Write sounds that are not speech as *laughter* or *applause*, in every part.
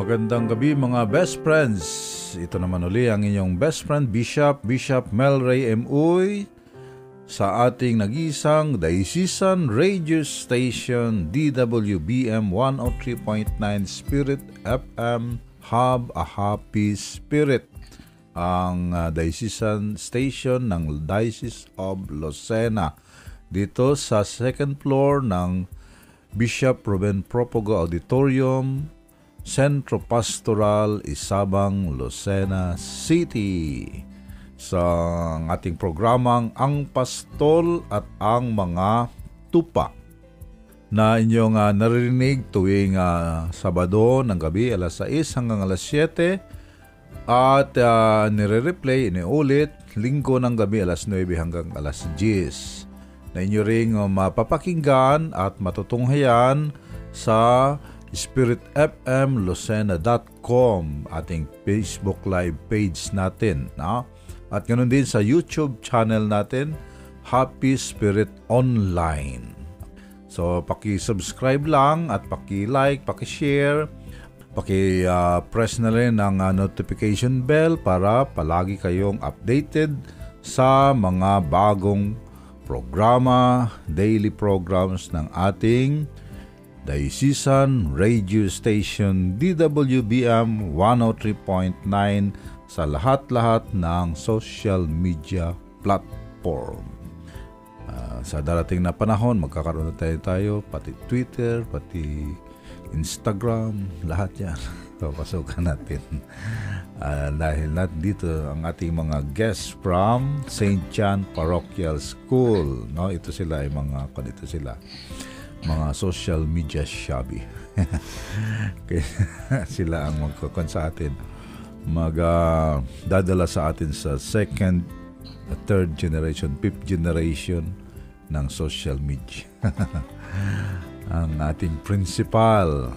Magandang gabi mga best friends. Ito naman uli ang inyong best friend Bishop, Bishop Melray M. Uy sa ating nagisang Diocesan Radio Station DWBM 103.9 Spirit FM Hub a Happy Spirit ang uh, Diocesan Station ng Diocese of Lucena dito sa second floor ng Bishop Ruben Propogo Auditorium Centro Pastoral Isabang, Lucena City. Sa ating programang Ang Pastol at ang Mga Tupa. Na inyong uh, naririnig tuwing uh, Sabado ng gabi alas 6 hanggang alas 7 at uh, nire-replay, iniulit linggo ng gabi alas 9 hanggang alas 10 na inyo ring uh, mapapakinggan at matutunghayan sa spiritfmlucena.com ating Facebook live page natin. No? At ganoon din sa YouTube channel natin, Happy Spirit Online. So, paki-subscribe lang at paki-like, paki-share, paki-press na rin ang uh, notification bell para palagi kayong updated sa mga bagong programa, daily programs ng ating Diocesan Radio Station DWBM 103.9 sa lahat-lahat ng social media platform. Uh, sa darating na panahon, magkakaroon na tayo tayo, pati Twitter, pati Instagram, lahat yan. *laughs* Papasukan natin. Uh, dahil nat dito ang ating mga guests from St. John Parochial School. No, ito sila ay mga, dito sila mga social media shabby. *laughs* Sila ang magkakon sa atin. Mag uh, dadala sa atin sa second, third generation, fifth generation ng social media. *laughs* ang ating principal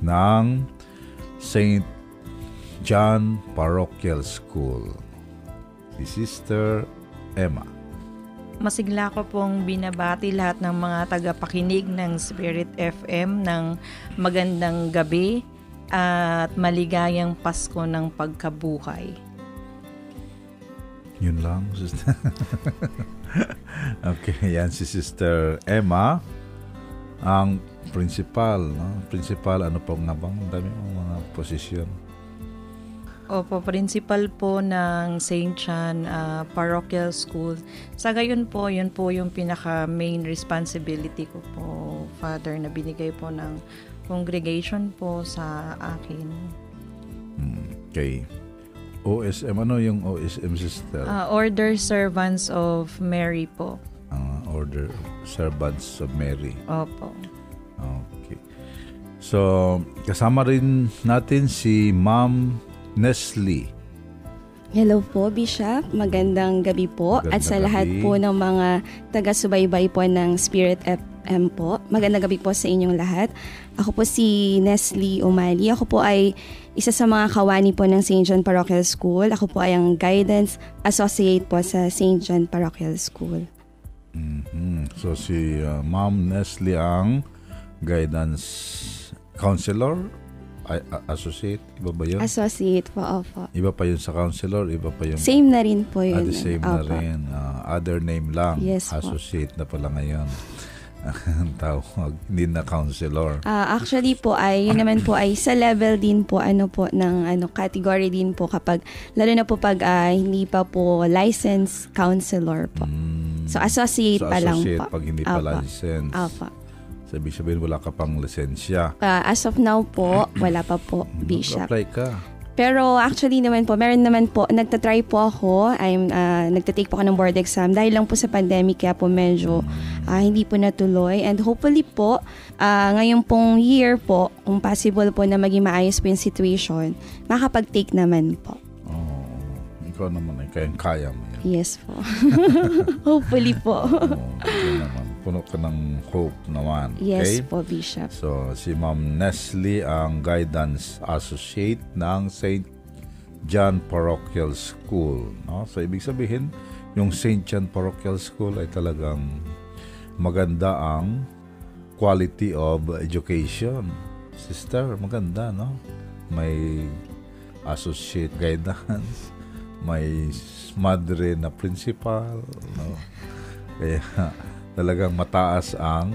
ng St. John Parochial School, si Sister Emma masigla ko pong binabati lahat ng mga tagapakinig ng Spirit FM ng magandang gabi at maligayang Pasko ng pagkabuhay. Yun lang, *laughs* okay, yan si Sister Emma, ang principal, no? Principal, ano pa nga bang dami mga posisyon? Opo, principal po ng St. John uh, Parochial School. Sa gayon po, yun po yung pinaka main responsibility ko po, Father, na binigay po ng congregation po sa akin. Hmm, okay. OSM, ano yung OSM sister? Uh, Order Servants of Mary po. Uh, Order Servants of Mary. Opo. Okay. So, kasama rin natin si Ma'am Nestle. Hello po, Bishop. Magandang gabi po. Magandang At sa gabi. lahat po ng mga taga-subaybay po ng Spirit FM po, magandang gabi po sa inyong lahat. Ako po si Nestle Umali. Ako po ay isa sa mga kawani po ng St. John Parochial School. Ako po ay ang Guidance Associate po sa St. John Parochial School. Mm-hmm. So si uh, Ma'am Nestle ang Guidance Counselor associate? Iba ba yun? Associate po, opo. Iba pa yun sa counselor? Iba pa yung... Same na rin po yun. Ah, the same opo. na rin. Uh, other name lang. Yes Associate po. na pala ngayon. ang *laughs* tawag, hindi na counselor. Uh, actually po ay yun naman po ay sa level din po ano po ng ano category din po kapag lalo na po pag uh, hindi pa po licensed counselor po. Mm, so associate so, pa lang po. pag hindi pa licensed. Opo. Sabi sabihin wala ka pang lisensya. Uh, as of now po, *clears throat* wala pa po, Bishop. Apply ka. Pero actually naman po, meron naman po, nagtatry po ako, I'm, uh, nagtatake po ako ng board exam dahil lang po sa pandemic kaya po medyo uh, hindi po natuloy. And hopefully po, uh, ngayong pong year po, kung possible po na maging maayos po yung situation, makapag-take naman po. Oh, ikaw naman ay kayang-kaya mo. Yes po. *laughs* hopefully po. oh, naman puno ka ng hope naman. Yes po, Bishop. So, si Ma'am Nestle ang Guidance Associate ng St. John Parochial School. No? So, ibig sabihin, yung St. John Parochial School ay talagang maganda ang quality of education. Sister, maganda, no? may associate guidance, may madre na principal, no? Kaya talagang mataas ang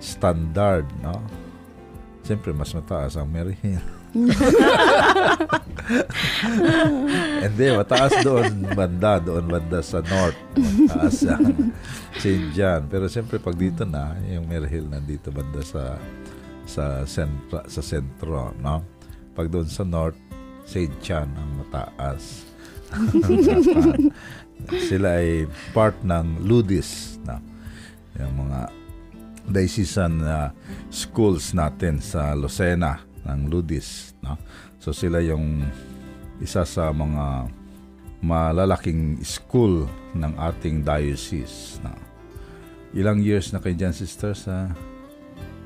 standard, no? Siyempre, mas mataas ang Mary Hill. *laughs* Hindi, mataas doon banda, doon banda sa north. Mataas ang St. John. Pero siyempre, pag dito na, yung Mary Hill nandito banda sa sa sentro, sa sentro, no? Pag doon sa north, St. John ang mataas. *laughs* Sila ay part ng Ludis, no? Yung mga diocesan uh, schools natin sa Lucena ng Ludis, no? So sila yung isa sa mga malalaking school ng ating diocese. No? Ilang years na kayo dyan, sister, sa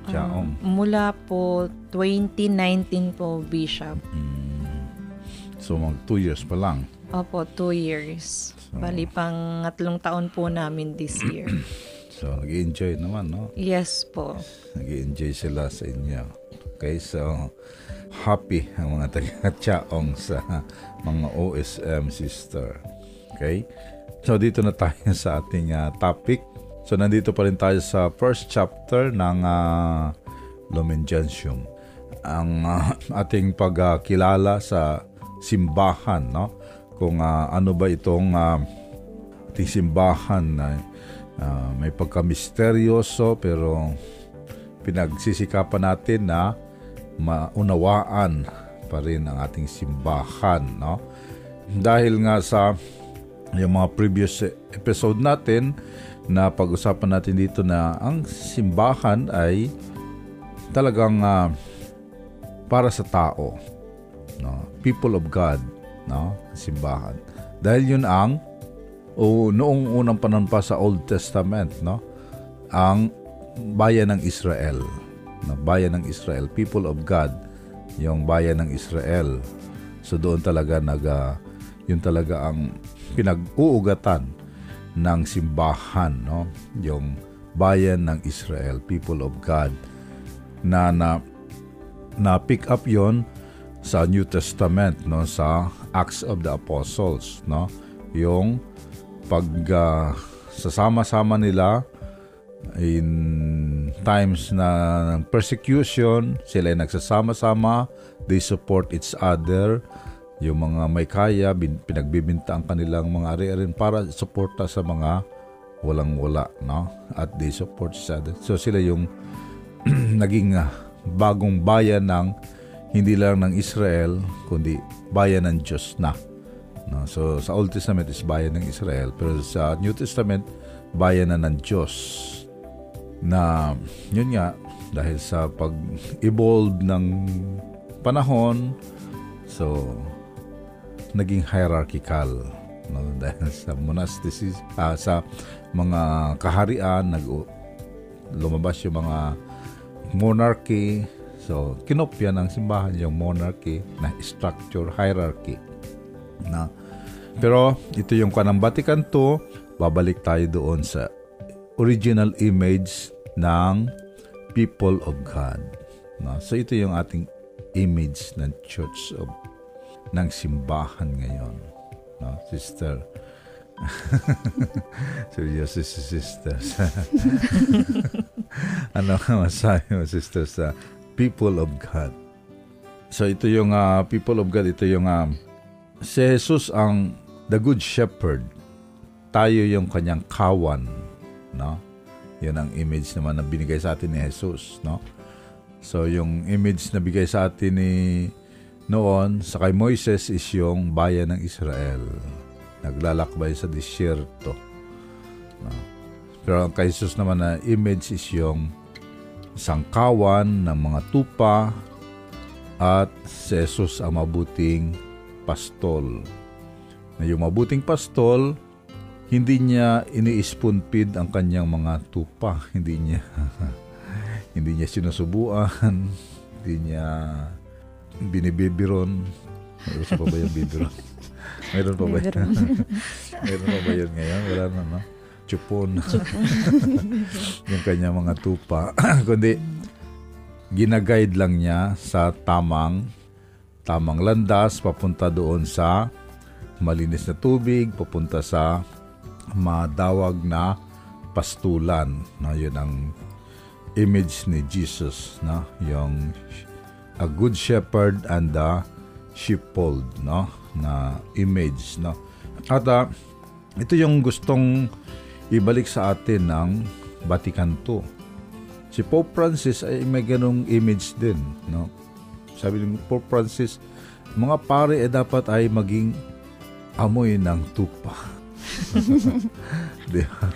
Chaong? Um, mula po 2019 po, Bishop. Mm. So, mag two years pa lang. Opo, two years. So, Bali pang tatlong taon po namin this year. *clears throat* so, nag-enjoy naman, no? Yes po. Nag-enjoy sila sa inyo. Okay, so happy ang mga taga-Chaong *laughs* sa mga OSM sister. Okay? So, dito na tayo sa ating uh, topic So nandito pa rin tayo sa first chapter ng uh, Lumen Gentium. Ang uh, ating pagkilala uh, sa simbahan, no? Kung uh, ano ba itong uh, ating simbahan na uh, may pagka-misteryoso pero pinagsisikapan natin na maunawaan pa rin ang ating simbahan, no? Dahil nga sa yung mga previous episode natin, na pag-usapan natin dito na ang simbahan ay talagang uh, para sa tao. No? People of God, no? simbahan. Dahil yun ang o noong unang panahon pa sa Old Testament, no? Ang bayan ng Israel, no? bayan ng Israel, people of God, yung bayan ng Israel. So doon talaga nag uh, yun talaga ang pinag-uugatan ng simbahan, no? Yung bayan ng Israel, people of God na na na pick up 'yon sa New Testament, no, sa Acts of the Apostles, no? Yung pag uh, sasama-sama nila in times na persecution, sila ay nagsasama-sama, they support each other, yung mga may kaya, bin, pinagbibinta ang kanilang mga ari-arin para suporta sa mga walang-wala, no? At they support each other. So sila yung *clears throat* naging uh, bagong bayan ng hindi lang ng Israel, kundi bayan ng Diyos na. No? So sa Old Testament is bayan ng Israel, pero sa New Testament, bayan na ng Diyos. Na yun nga, dahil sa pag-evolve ng panahon, so naging hierarchical no *laughs* dahil sa monasticism uh, sa mga kaharian nag lumabas yung mga monarchy so kinopya ng simbahan yung monarchy na structure hierarchy na pero ito yung kanang Vatican II babalik tayo doon sa original image ng people of God no? so ito yung ating image ng Church of ng simbahan ngayon. No, sister. *laughs* Seryoso si sister. *laughs* ano ka masabi mo, sister, sa people of God? So ito yung uh, people of God, ito yung uh, si Jesus ang the good shepherd. Tayo yung kanyang kawan, no? Yun ang image naman na binigay sa atin ni Jesus, no? So yung image na bigay sa atin ni noon sa kay Moises is yung bayan ng Israel. Naglalakbay sa disyerto. No? Pero ang kay Jesus naman na image is yung sangkawan ng mga tupa at si Jesus ang mabuting pastol. Na yung mabuting pastol, hindi niya ini-spoon-feed ang kanyang mga tupa. *laughs* Hindi niya *laughs* hindi niya sinusubuan, *laughs* hindi niya binibibiron. Mayroon pa ba yung bibiron? Mayroon pa ba yun? Mayroon pa ba yun ngayon? Wala na, no? Chupon. *laughs* yung kanya mga tupa. *clears throat* Kundi, ginaguide lang niya sa tamang tamang landas papunta doon sa malinis na tubig, papunta sa madawag na pastulan. Na yun ang image ni Jesus, no? Yung a good shepherd and the sheepfold, no? Na image, no? At uh, ito yung gustong ibalik sa atin ng Vatican II. Si Pope Francis ay may ganong image din, no? Sabi ng Pope Francis, mga pare ay dapat ay maging amoy ng tupa. *laughs* Di ba?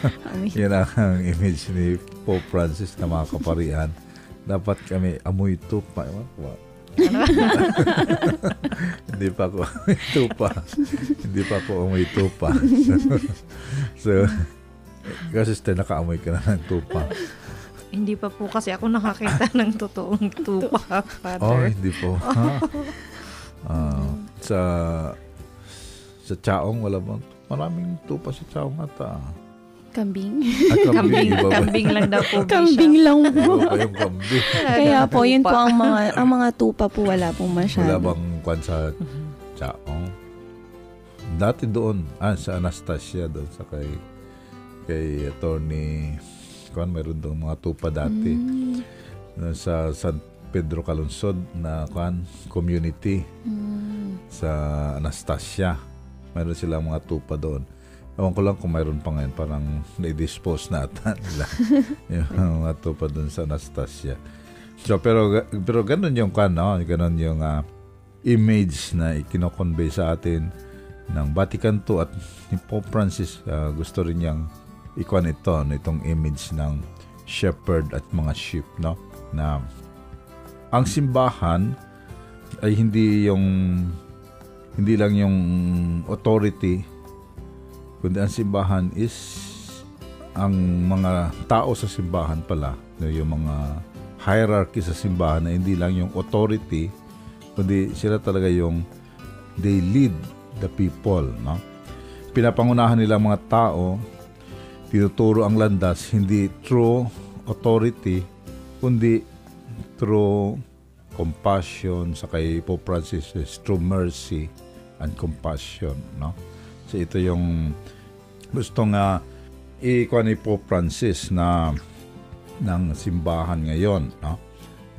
Yan ang image ni Pope Francis na mga kaparian. Dapat kami amoy tupa. *laughs* Hindi pa ako amoy tupa. Hindi pa ako amoy tupa. *laughs* so, kasi naka-amoy ka na ng tupa. *laughs* Hindi pa po kasi ako nakakita *laughs* ng totoong tupa, Father. Oh, hindi po. *laughs* Ha? Uh, sa sa Chaong, wala bang maraming tupa sa Chaong ata. Kambing. Ah, kambing, kambing, kambing lang daw po. kambing lang po. yung kambing. Kaya po, yun po ang mga ang mga tupa po wala pong masyado. Wala bang kwan sa Chaong? Dati doon, ah, sa Anastasia doon sa kay kay attorney kwan mayroon doon mga tupa dati. Mm. Sa San Pedro Calungsod na kwan community mm. sa Anastasia. Mayroon silang mga tupa doon. Ewan ko lang kung mayroon pa ngayon, parang na-dispose na ata *laughs* nila *laughs* yung mga tupa doon sa Anastasia. So, pero, pero ganun yung kan, no? ganun yung uh, image na ikinoconvey sa atin ng Vatican II at ni Pope Francis uh, gusto rin niyang ikuan ito, itong image ng shepherd at mga sheep, no? Na ang simbahan ay hindi yung hindi lang yung authority kundi ang simbahan is ang mga tao sa simbahan pala no, yung mga hierarchy sa simbahan na hindi lang yung authority kundi sila talaga yung they lead the people no pinapangunahan nila mga tao tinuturo ang landas hindi through authority kundi through compassion sa kay Pope Francis is through mercy and compassion, no? So ito yung gusto nga ikuha ni Pope Francis na ng simbahan ngayon, no?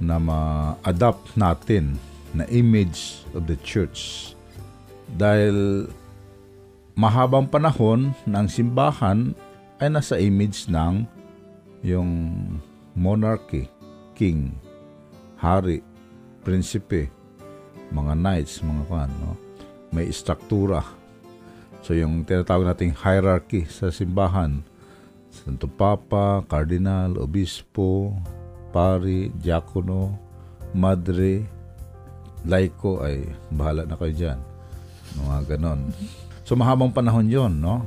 Na ma-adapt natin na image of the church. Dahil mahabang panahon ng simbahan ay nasa image ng yung monarchy, king, hari, prinsipe, mga knights, mga kan, no? may struktura. So yung tinatawag nating hierarchy sa simbahan, Santo Papa, Cardinal, Obispo, Pari, Diakono, Madre, Laiko ay bahala na kayo dyan. Mga ganon. So mahabang panahon yon no?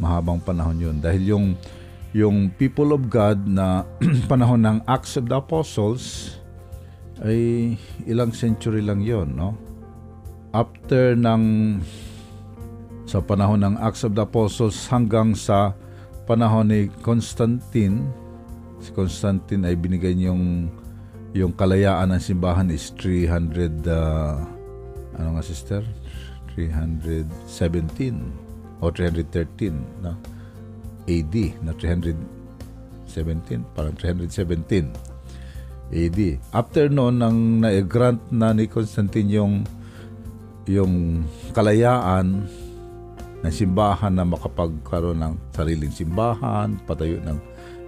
Mahabang panahon yon Dahil yung, yung people of God na *clears throat* panahon ng Acts of the Apostles ay ilang century lang yon no? after ng sa panahon ng Acts of the Apostles hanggang sa panahon ni Constantine, si Constantine ay binigay niyong yung kalayaan ng simbahan is 300 uh, ano nga sister? 317 o 313 no? AD na 317 parang 317 AD after noon nang na-grant na ni Constantine yung yung kalayaan ng simbahan na makapagkaroon ng sariling simbahan, patayo ng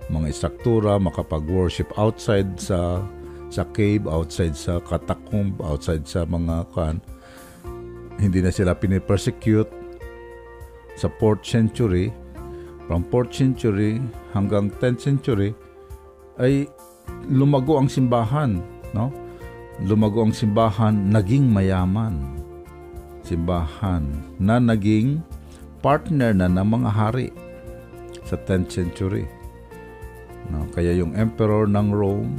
mga istruktura, makapag-worship outside sa sa cave, outside sa catacomb, outside sa mga kan. Hindi na sila pinipersecute sa 4th century. From 4th century hanggang 10th century ay lumago ang simbahan, no? Lumago ang simbahan, naging mayaman simbahan na naging partner na ng mga hari sa 10th century. No, kaya yung emperor ng Rome,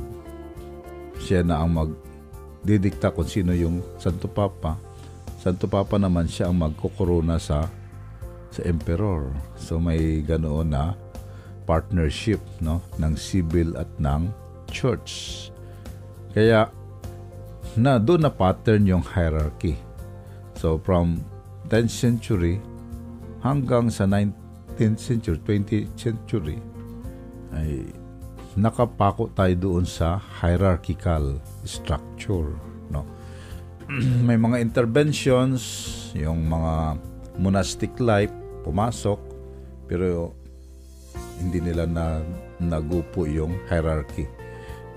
siya na ang magdidikta kung sino yung Santo Papa. Santo Papa naman siya ang magkukorona sa sa emperor. So may ganoon na partnership no ng civil at ng church. Kaya na doon na pattern yung hierarchy. So from 10th century hanggang sa 19th century, 20th century ay nakapako tayo doon sa hierarchical structure, no. *clears throat* May mga interventions, yung mga monastic life pumasok pero hindi nila na nagupo yung hierarchy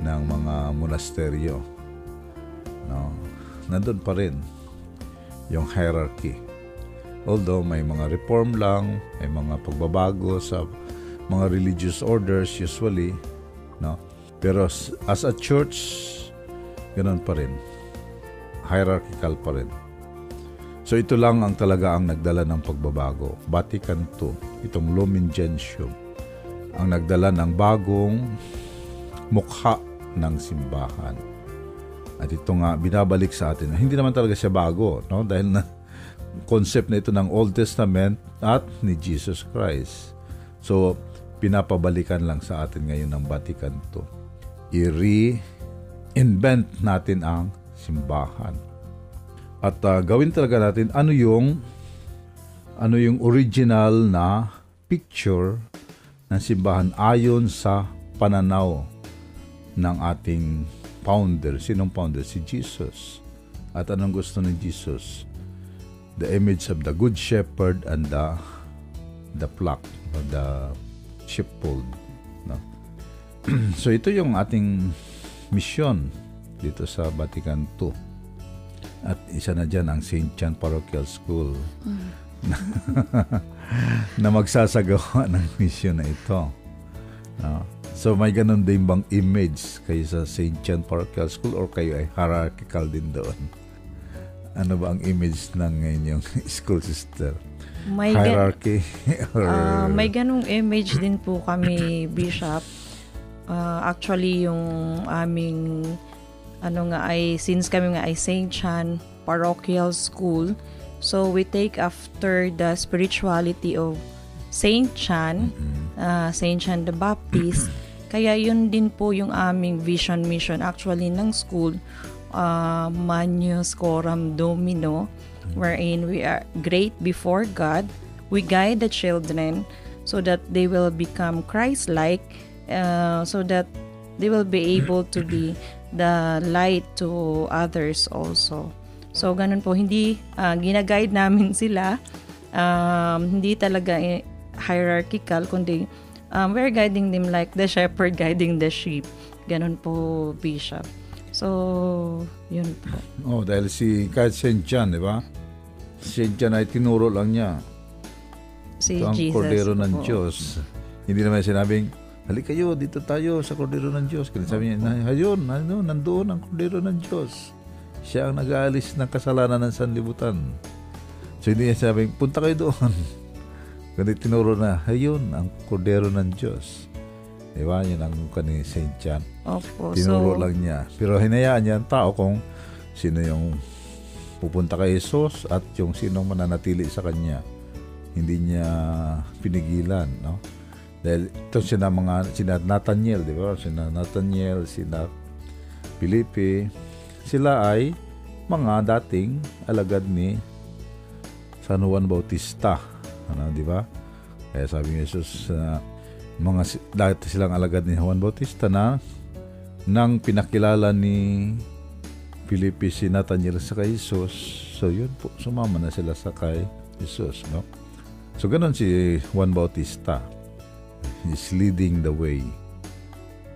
ng mga monasteryo. No? Nandun pa rin yung hierarchy. Although may mga reform lang, may mga pagbabago sa mga religious orders usually, no? Pero as a church, ganun pa rin. Hierarchical pa rin. So ito lang ang talaga ang nagdala ng pagbabago. Vatican II, itong Lumen Gentium, ang nagdala ng bagong mukha ng simbahan. At ito nga binabalik sa atin. Hindi naman talaga siya bago, no? Dahil na *laughs* concept na ito ng Old Testament at ni Jesus Christ. So, pinapabalikan lang sa atin ngayon ng Vatican II. I-re-invent natin ang simbahan at uh, gawin talaga natin ano yung ano yung original na picture ng simbahan ayon sa pananaw ng ating founder. Sinong founder? Si Jesus. At anong gusto ni Jesus? The image of the good shepherd and the the flock or the sheepfold. No? *clears throat* so ito yung ating mission dito sa Vatican II isa na dyan ang St. John Parochial School mm. *laughs* na, magsasagawa *laughs* ng mission na ito. No? So may ganun din bang image kayo sa St. John Parochial School or kayo ay hierarchical din doon? Ano ba ang image ng inyong *laughs* school sister? May Hierarchy? or... Uh, may ganung image din po kami, Bishop. Uh, actually, yung aming ano nga ay since kami nga ay St. John Parochial School so we take after the spirituality of St. John uh, St. John the Baptist *clears throat* kaya yun din po yung aming vision mission actually ng school uh, Manius Coram Domino wherein we are great before God we guide the children so that they will become Christ-like uh, so that they will be able to be *clears throat* the light to others also. So, ganun po. Hindi, uh, ginaguide namin *laughs* sila. Um, hindi talaga hierarchical, kundi um, we're guiding them like the shepherd *laughs* guiding the sheep. Ganun po, Bishop. So, yun po. Oh, dahil si kahit St. John, di ba? St. John ay tinuro lang niya. Si Ito ang Jesus. kordero ng po. Diyos. Hindi naman sinabing, Halik kayo, dito tayo sa kordero ng Diyos. Kaya sabi niya, ayun, ano, nandoon ang kordero ng Diyos. Siya ang nag-aalis ng kasalanan ng sanlibutan. So hindi niya sabi, punta kayo doon. *laughs* Kundi tinuro na, ayun, ang kordero ng Diyos. Diba? Yun ang mukha ni St. John. Opo. Tinuro so, lang niya. Pero hinayaan niya ang tao kung sino yung pupunta kay Jesus at yung sinong mananatili sa kanya. Hindi niya pinigilan, no? Dahil ito sina mga, sina Nathaniel, di ba? Sina Nathaniel, sina Felipe, sila ay mga dating alagad ni San Juan Bautista. Ano, di ba? Kaya sabi ni Jesus, uh, mga dati silang alagad ni Juan Bautista na nang pinakilala ni Felipe si Nathaniel sa kay Jesus, so yun po, sumama na sila sa kay Jesus, no? So, ganun si Juan Bautista is leading the way.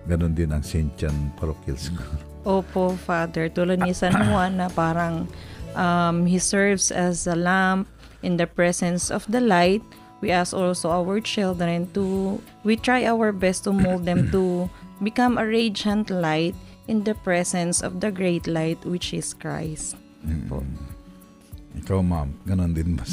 Ganon din ang St. John Parochial School. Opo, Father. Tulad ni San Juan na parang um, he serves as a lamp in the presence of the light. We ask also our children to, we try our best to mold them to become a radiant light in the presence of the great light which is Christ. Mm. Ikaw, ma'am, ganon din ba?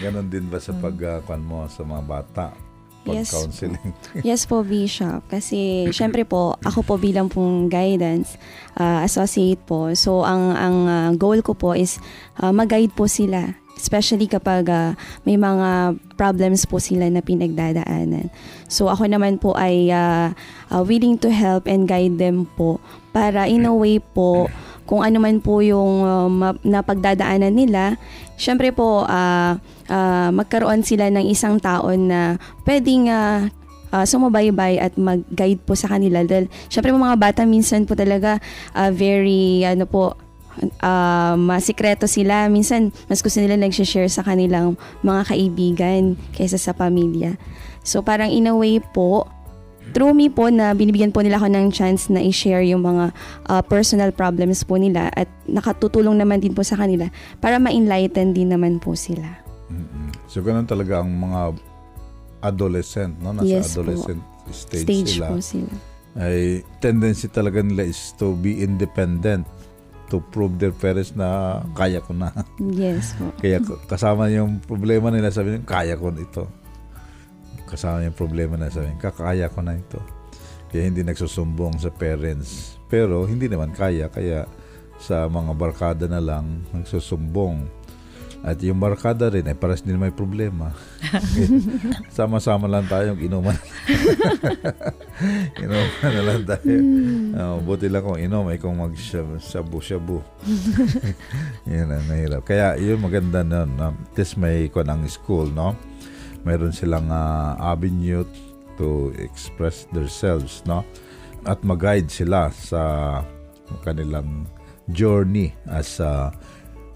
Ganon din ba sa *laughs* *laughs* pagkuan uh, mo sa mga bata? Yes. counseling *laughs* yes po, Bishop. Kasi, syempre po, ako po bilang pong guidance uh, associate po. So, ang ang uh, goal ko po is uh, mag-guide po sila especially kapag uh, may mga problems po sila na pinagdadaanan. So ako naman po ay uh, uh, willing to help and guide them po para in a way po kung ano man po yung uh, napagdadaanan nila, syempre po uh, uh, magkaroon sila ng isang taon na pwedeng uh, uh, sumabaybay at mag-guide po sa kanila. Dahil syempre mga bata minsan po talaga uh, very ano po uh, masikreto sila. Minsan, mas gusto nila nag-share sa kanilang mga kaibigan kaysa sa pamilya. So, parang in a way po, through me po na binibigyan po nila ako ng chance na i-share yung mga uh, personal problems po nila at nakatutulong naman din po sa kanila para ma-enlighten din naman po sila. Mm-hmm. So ganun talaga ang mga adolescent, no? Nasa yes adolescent po. stage, stage sila. po sila. Ay tendency talaga nila is to be independent to prove their parents na kaya ko na. Yes po. *laughs* Kaya kasama yung problema nila sabi nila, kaya ko ito kasama yung problema na sabihin, kakaya ko na ito. Kaya hindi nagsusumbong sa parents. Pero hindi naman kaya, kaya sa mga barkada na lang nagsusumbong. At yung barkada rin ay paras din may problema. *laughs* Sama-sama lang tayong inuman. *laughs* inuman na lang tayo. Uh, buti lang kung inom ay kung mag-shabu-shabu. *laughs* yun ang nahirap. Kaya yun maganda nun. No? This may ko ng school, no? Mayroon silang uh, avenue to express themselves no? At mag-guide sila sa kanilang journey as uh,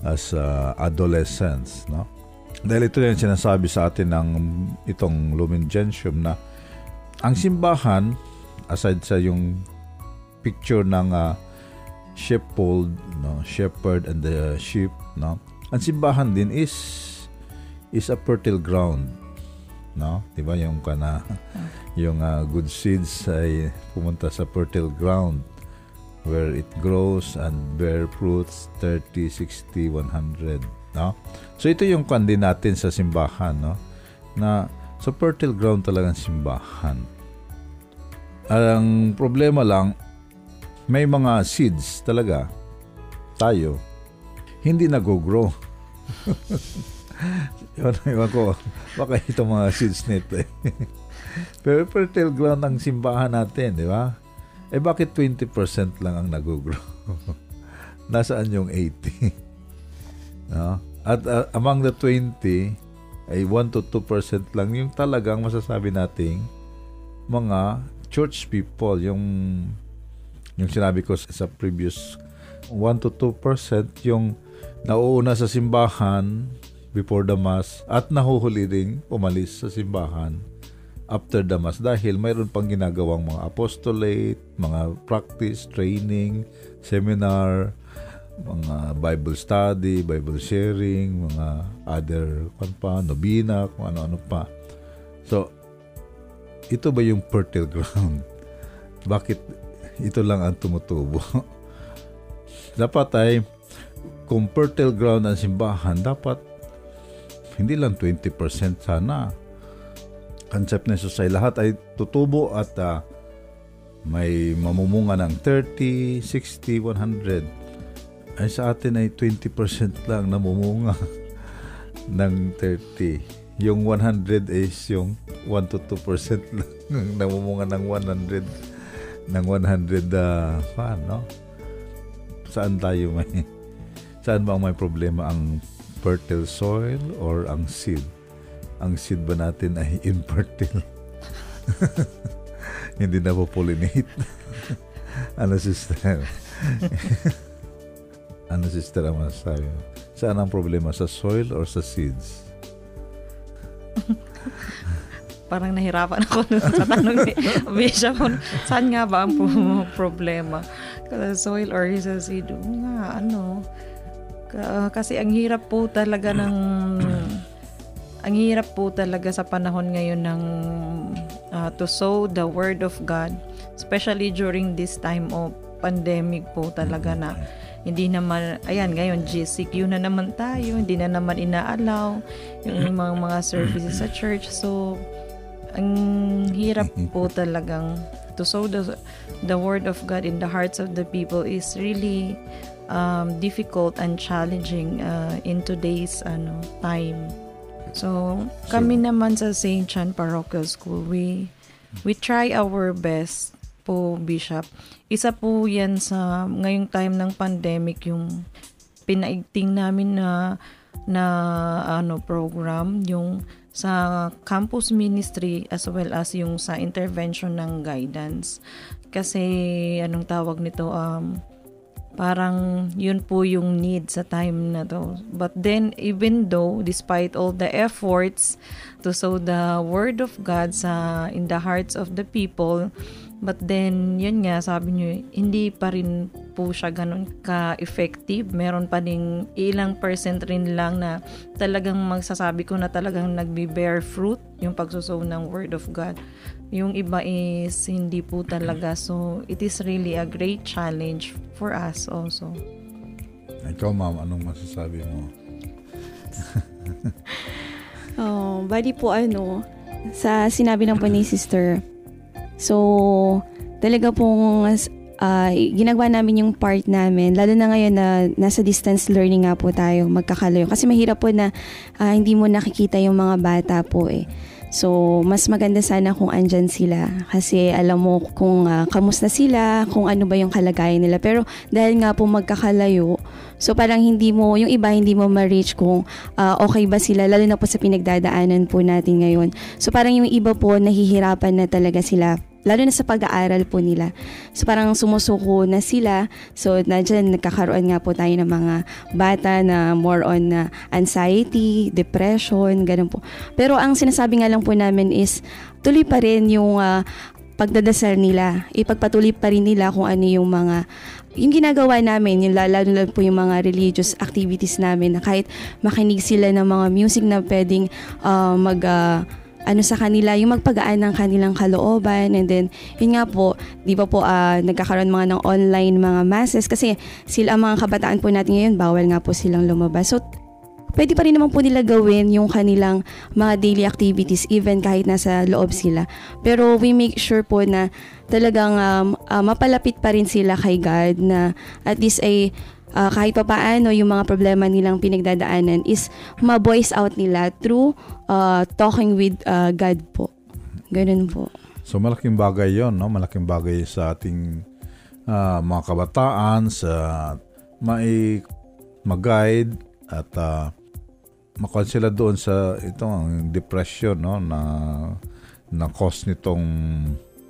as uh, adolescents no? Dahil ito yung sinasabi sa atin ng itong Lumen Gentium na ang simbahan aside sa yung picture ng uh, sheepfold no? Shepherd and the sheep no? Ang simbahan din is is a fertile ground no? 'Di ba yung kana *laughs* yung uh, good seeds ay pumunta sa fertile ground where it grows and bear fruits 30, 60, 100, no? So ito yung kandi natin sa simbahan, no? Na sa fertile ground talagang simbahan. Ang problema lang may mga seeds talaga tayo hindi nag-grow. *laughs* *laughs* Yun, iwan ko. Baka itong mga seeds nito eh. *laughs* Pero fertile ground ang simbahan natin, di ba? Eh bakit 20% lang ang nag-grow? *laughs* Nasaan yung 80? no? At uh, among the 20, ay 1 to 2% lang yung talagang masasabi nating mga church people, yung yung sinabi ko sa previous 1 to 2% yung nauuna sa simbahan before the Mass at nahuhuli ring umalis sa simbahan after the Mass dahil mayroon pang ginagawang mga apostolate, mga practice, training, seminar, mga Bible study, Bible sharing, mga other kung pa, nobina, kung ano-ano pa. So, ito ba yung fertile ground? *laughs* Bakit ito lang ang tumutubo? *laughs* dapat ay kung fertile ground ang simbahan, dapat hindi lang 20% sana. Concept na sa lahat ay tutubo at uh, may mamumunga ng 30, 60, 100. Ay sa atin ay 20% *laughs* *laughs* lang namumunga ng 30. Yung 100 is yung 1 to 2% lang namumunga ng 100 ng 100 uh, fan, no? Saan tayo may *laughs* saan ba may problema ang fertile soil or ang seed? Ang seed ba natin ay *laughs* infertile? *laughs* Hindi na po pollinate. *laughs* ano sister? ano sister ang masasabi mo? Saan ang problema? Sa soil or sa seeds? Parang nahirapan ako sa tanong ni Bishop. Saan nga ba ang problema? Sa soil or sa seed? Nga, ano? Uh, kasi ang hirap po talaga ng ang hirap po talaga sa panahon ngayon ng uh, to sow the word of God especially during this time of pandemic po talaga na hindi naman ayan ngayon GCQ na naman tayo hindi na naman inaalaw yung mga mga services sa church. So ang hirap po talagang to sow the the word of God in the hearts of the people is really um, difficult and challenging uh, in today's ano time. So, kami naman sa St. John Parochial School, we we try our best po, Bishop. Isa po yan sa ngayong time ng pandemic yung pinaigting namin na na ano program yung sa campus ministry as well as yung sa intervention ng guidance kasi anong tawag nito um parang yun po yung need sa time na to. But then, even though, despite all the efforts to sow the word of God sa in the hearts of the people, but then, yun nga, sabi nyo, hindi pa rin po siya ganun ka-effective. Meron pa ding ilang percent rin lang na talagang magsasabi ko na talagang nagbe-bear fruit yung pagsusow ng word of God. Yung iba is hindi po talaga. So, it is really a great challenge for us also. Ikaw, ma'am, anong masasabi mo? *laughs* oh, bali po ano, sa sinabi ng po ni sister, so, talaga pong uh, ginagawa namin yung part namin, lalo na ngayon na nasa distance learning nga po tayo, magkakalayo. Kasi mahirap po na uh, hindi mo nakikita yung mga bata po eh. So, mas maganda sana kung andyan sila kasi alam mo kung uh, kamusta sila, kung ano ba yung kalagayan nila. Pero dahil nga po magkakalayo, so parang hindi mo, yung iba hindi mo ma-reach kung uh, okay ba sila, lalo na po sa pinagdadaanan po natin ngayon. So parang yung iba po nahihirapan na talaga sila lalo na sa pag-aaral po nila. So parang sumusuko na sila. So na dyan nagkakaroon nga po tayo ng mga bata na more on na anxiety, depression, ganun po. Pero ang sinasabi nga lang po namin is tuloy pa rin yung uh, pagdadasal nila. Ipagpatuloy pa rin nila kung ano yung mga yung ginagawa namin, yung lalo na po yung mga religious activities namin na kahit makinig sila ng mga music na pwedeng uh, mag uh, ano sa kanila, yung magpagaan ng kanilang kalooban. And then, yun nga po, di ba po uh, nagkakaroon mga ng online mga masses kasi sila ang mga kabataan po natin ngayon, bawal nga po silang lumabas. So, pwede pa rin naman po nila gawin yung kanilang mga daily activities even kahit nasa loob sila. Pero we make sure po na talagang um, uh, mapalapit pa rin sila kay God na at least ay uh, kahit pa paano yung mga problema nilang pinagdadaanan is ma-voice out nila through uh, talking with uh, God po. Ganun po. So malaking bagay yon no? Malaking bagay sa ating uh, mga kabataan sa mai mag-guide at uh, sila doon sa itong depression no na na cause nitong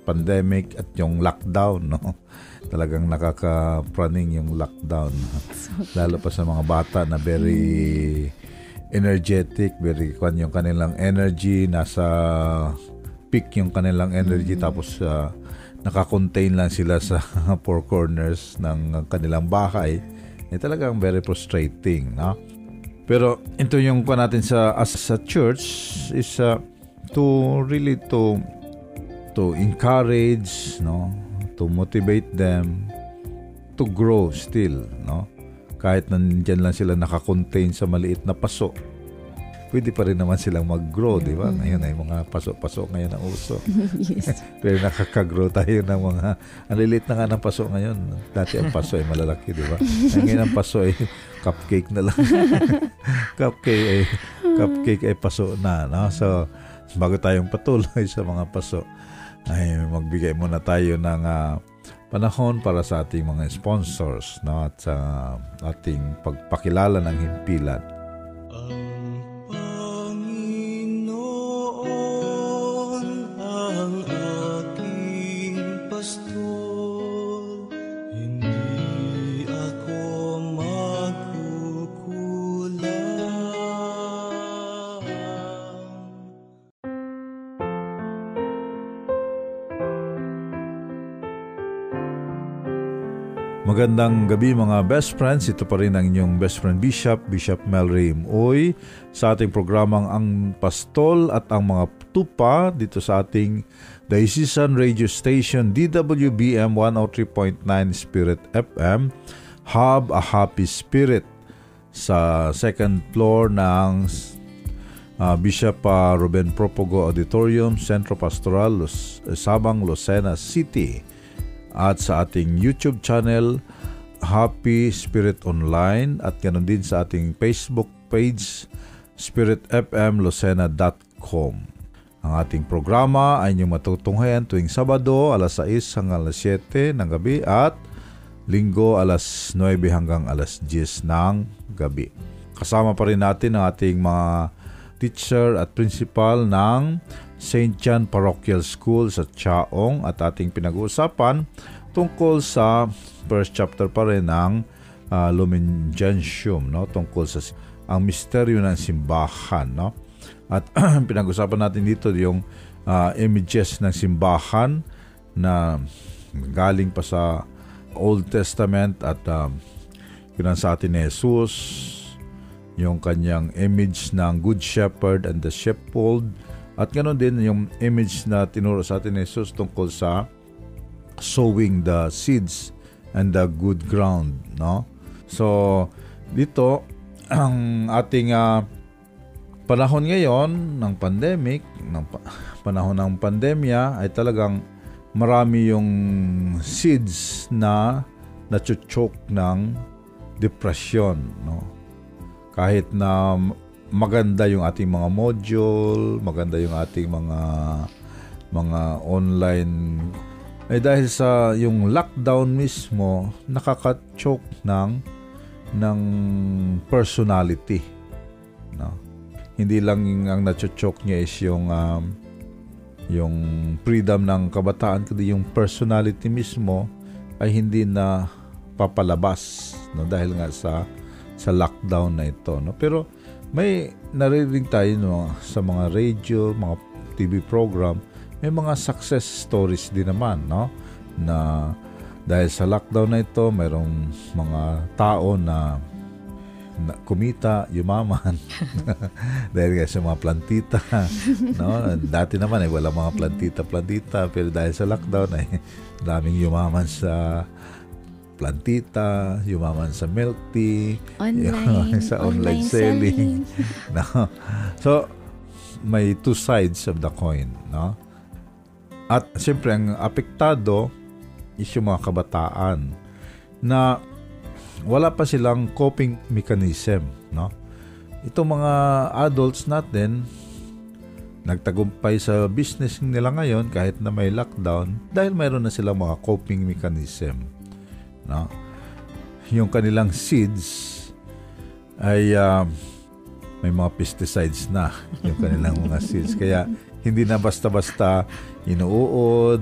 pandemic at yung lockdown no *laughs* talagang nakaka-praning yung lockdown. *laughs* Lalo pa sa mga bata na very energetic, very kwan yung kanilang energy, nasa peak yung kanilang energy mm-hmm. tapos uh, naka-contain lang sila sa *laughs* four corners ng kanilang bahay. Eh talagang very frustrating, no? Pero ito yung pa natin sa as sa church is uh, to really to to encourage, no? to motivate them to grow still, no? Kahit nandiyan lang sila nakakontain sa maliit na paso, pwede pa rin naman silang mag-grow, di ba? Ngayon ay mga paso-paso ngayon ang uso. *laughs* yes. *laughs* Pero nakaka-grow tayo ng mga, ang lilit na nga ng paso ngayon. Dati ang paso ay malalaki, di ba? Ngayon ang paso ay cupcake na lang. *laughs* cupcake ay, cupcake ay paso na, no? So, bago tayong patuloy sa mga paso, ay magbigay muna tayo ng uh, panahon para sa ating mga sponsors no, at sa ating pagpakilala ng himpilan. Magandang gabi mga best friends. Ito pa rin ang inyong best friend Bishop, Bishop Melry Uy, sa ating programang Ang Pastol at ang mga tupa dito sa ating Diocesan Radio Station DWBM 103.9 Spirit FM Hub a Happy Spirit sa second floor ng uh, Bishop uh, Ruben Propogo Auditorium, Centro Pastoral, Los, Sabang, Lucena City at sa ating YouTube channel Happy Spirit Online at ganoon din sa ating Facebook page spiritfmlocena.com. Ang ating programa ay inyong matutunghayan tuwing Sabado alas 6 hanggang alas 7 ng gabi at Linggo alas 9 hanggang alas 10 ng gabi. Kasama pa rin natin ang ating mga teacher at principal ng St. John Parochial School sa Chaong at ating pinag-uusapan tungkol sa first chapter pa rin ng uh, Lumen Gentium, no? tungkol sa ang misteryo ng simbahan. No? At *clears throat* pinag-usapan natin dito yung uh, images ng simbahan na galing pa sa Old Testament at um, yun sa atin ni Jesus, yung kanyang image ng Good Shepherd and the Sheepfold, at ganoon din yung image na tinuro sa atin ni Jesus tungkol sa sowing the seeds and the good ground, no? So, dito, *clears throat* ang ating uh, panahon ngayon ng pandemic, ng *laughs* panahon ng pandemya ay talagang marami yung seeds na nachuchok ng depression, no? Kahit na maganda yung ating mga module, maganda yung ating mga mga online eh dahil sa yung lockdown mismo nakaka-choke ng ng personality no? Hindi lang ang nacho-choke niya is yung um, yung freedom ng kabataan kundi yung personality mismo ay hindi na papalabas no? Dahil nga sa sa lockdown na ito no? Pero may naririnig tayo no sa mga radio mga TV program may mga success stories din naman no na dahil sa lockdown na ito mayroong mga tao na na, kumita, yumaman. *laughs* dahil nga sa mga plantita. *laughs* no? Dati naman eh, wala mga plantita-plantita. Pero dahil sa lockdown ay eh, daming yumaman sa plantita, yumaman sa milk tea, online, *laughs* sa online, online selling. selling. no? So, may two sides of the coin. No? At siyempre, ang apektado is yung mga kabataan na wala pa silang coping mechanism, no? Itong mga adults natin nagtagumpay sa business nila ngayon kahit na may lockdown dahil mayroon na silang mga coping mechanism, no? Yung kanilang seeds ay uh, may mga pesticides na yung kanilang mga seeds *laughs* kaya hindi na basta-basta inuud,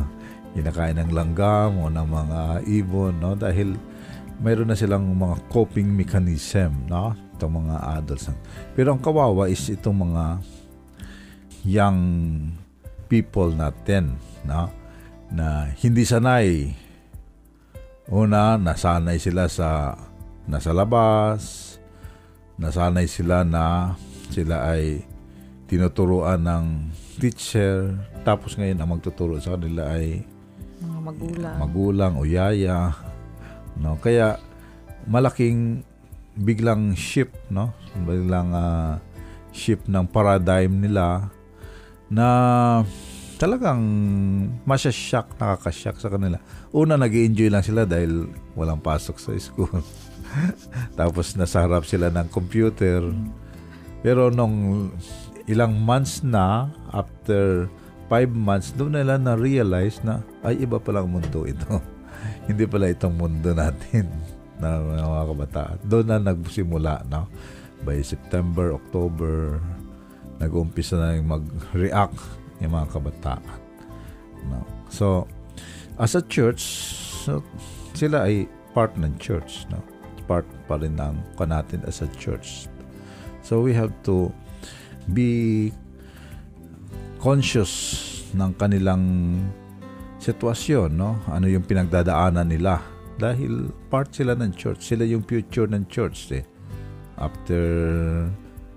*laughs* kinakain ng langgam o ng mga ibon no dahil mayroon na silang mga coping mechanism, no? Itong mga adults. Pero ang kawawa is itong mga young people natin, no? Na hindi sanay. Una, nasanay sila sa nasa labas, nasanay sila na sila ay tinuturuan ng teacher, tapos ngayon ang magtuturo sa kanila ay mga magulang, magulang o yaya, No? Kaya malaking biglang shift, no? Biglang uh, shift ng paradigm nila na talagang masya-shock, nakaka-shock sa kanila. Una, nag enjoy lang sila dahil walang pasok sa school. *laughs* Tapos nasa harap sila ng computer. Pero nung ilang months na, after five months, doon nila na-realize na ay iba palang mundo ito *laughs* hindi pala itong mundo natin *laughs* na mga kabataan. Doon na nagsimula, no? By September, October, nag-umpisa na yung mag-react yung mga kabataan. No? So, as a church, so, sila ay part ng church, no? Part pa rin ng natin as a church. So, we have to be conscious ng kanilang sitwasyon, no? Ano yung pinagdadaanan nila. Dahil part sila ng church. Sila yung future ng church, eh. After